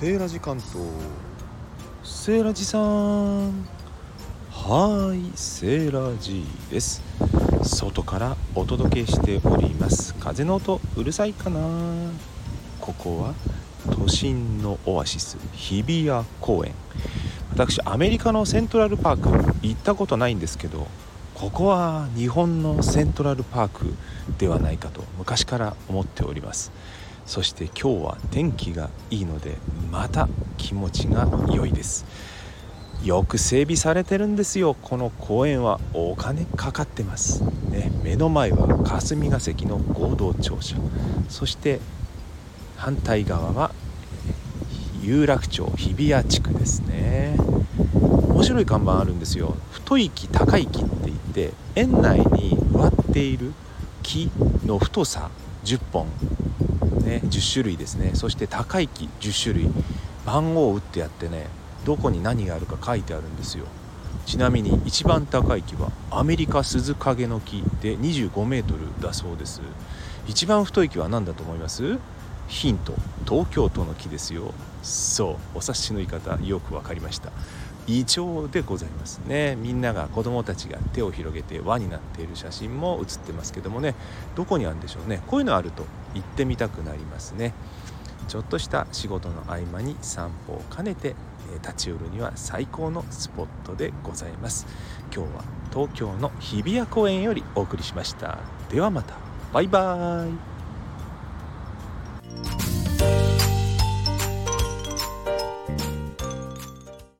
セーラジ関東セーラジさんはいセーラジです。外からお届けしております。風の音うるさいかな？ここは都心のオアシス日比谷公園。私アメリカのセントラルパーク行ったことないんですけどここは日本のセントラルパークではないかと昔から思っております。そして今日は天気がいいのでまた気持ちが良いです。よく整備されてるんですよ。この公園はお金かかってます。ね目の前は霞が関の合同庁舎。そして反対側は有楽町日比谷地区ですね。面白い看板あるんですよ。太い木高い木って言って園内に植わっている木の太さ10本ね10種類ですね。そして高い木10種類番号を打ってやってねどこに何があるか書いてあるんですよ。ちなみに一番高い木はアメリカスズカゲの木で25メートルだそうです。一番太い木は何だと思います？ヒント。東京都の木ですよ。そう。お察しの言い方よく分かりました。イチョウでございますね。みんなが子供たちが手を広げて輪になっている写真も写ってますけどもね。どこにあるんでしょうね。こういうのあると行ってみたくなりますね。ちょっとした仕事の合間に散歩を兼ねて立ち寄るには最高のスポットでございます。今日は東京の日比谷公園よりお送りしました。ではまた。バイバーイ。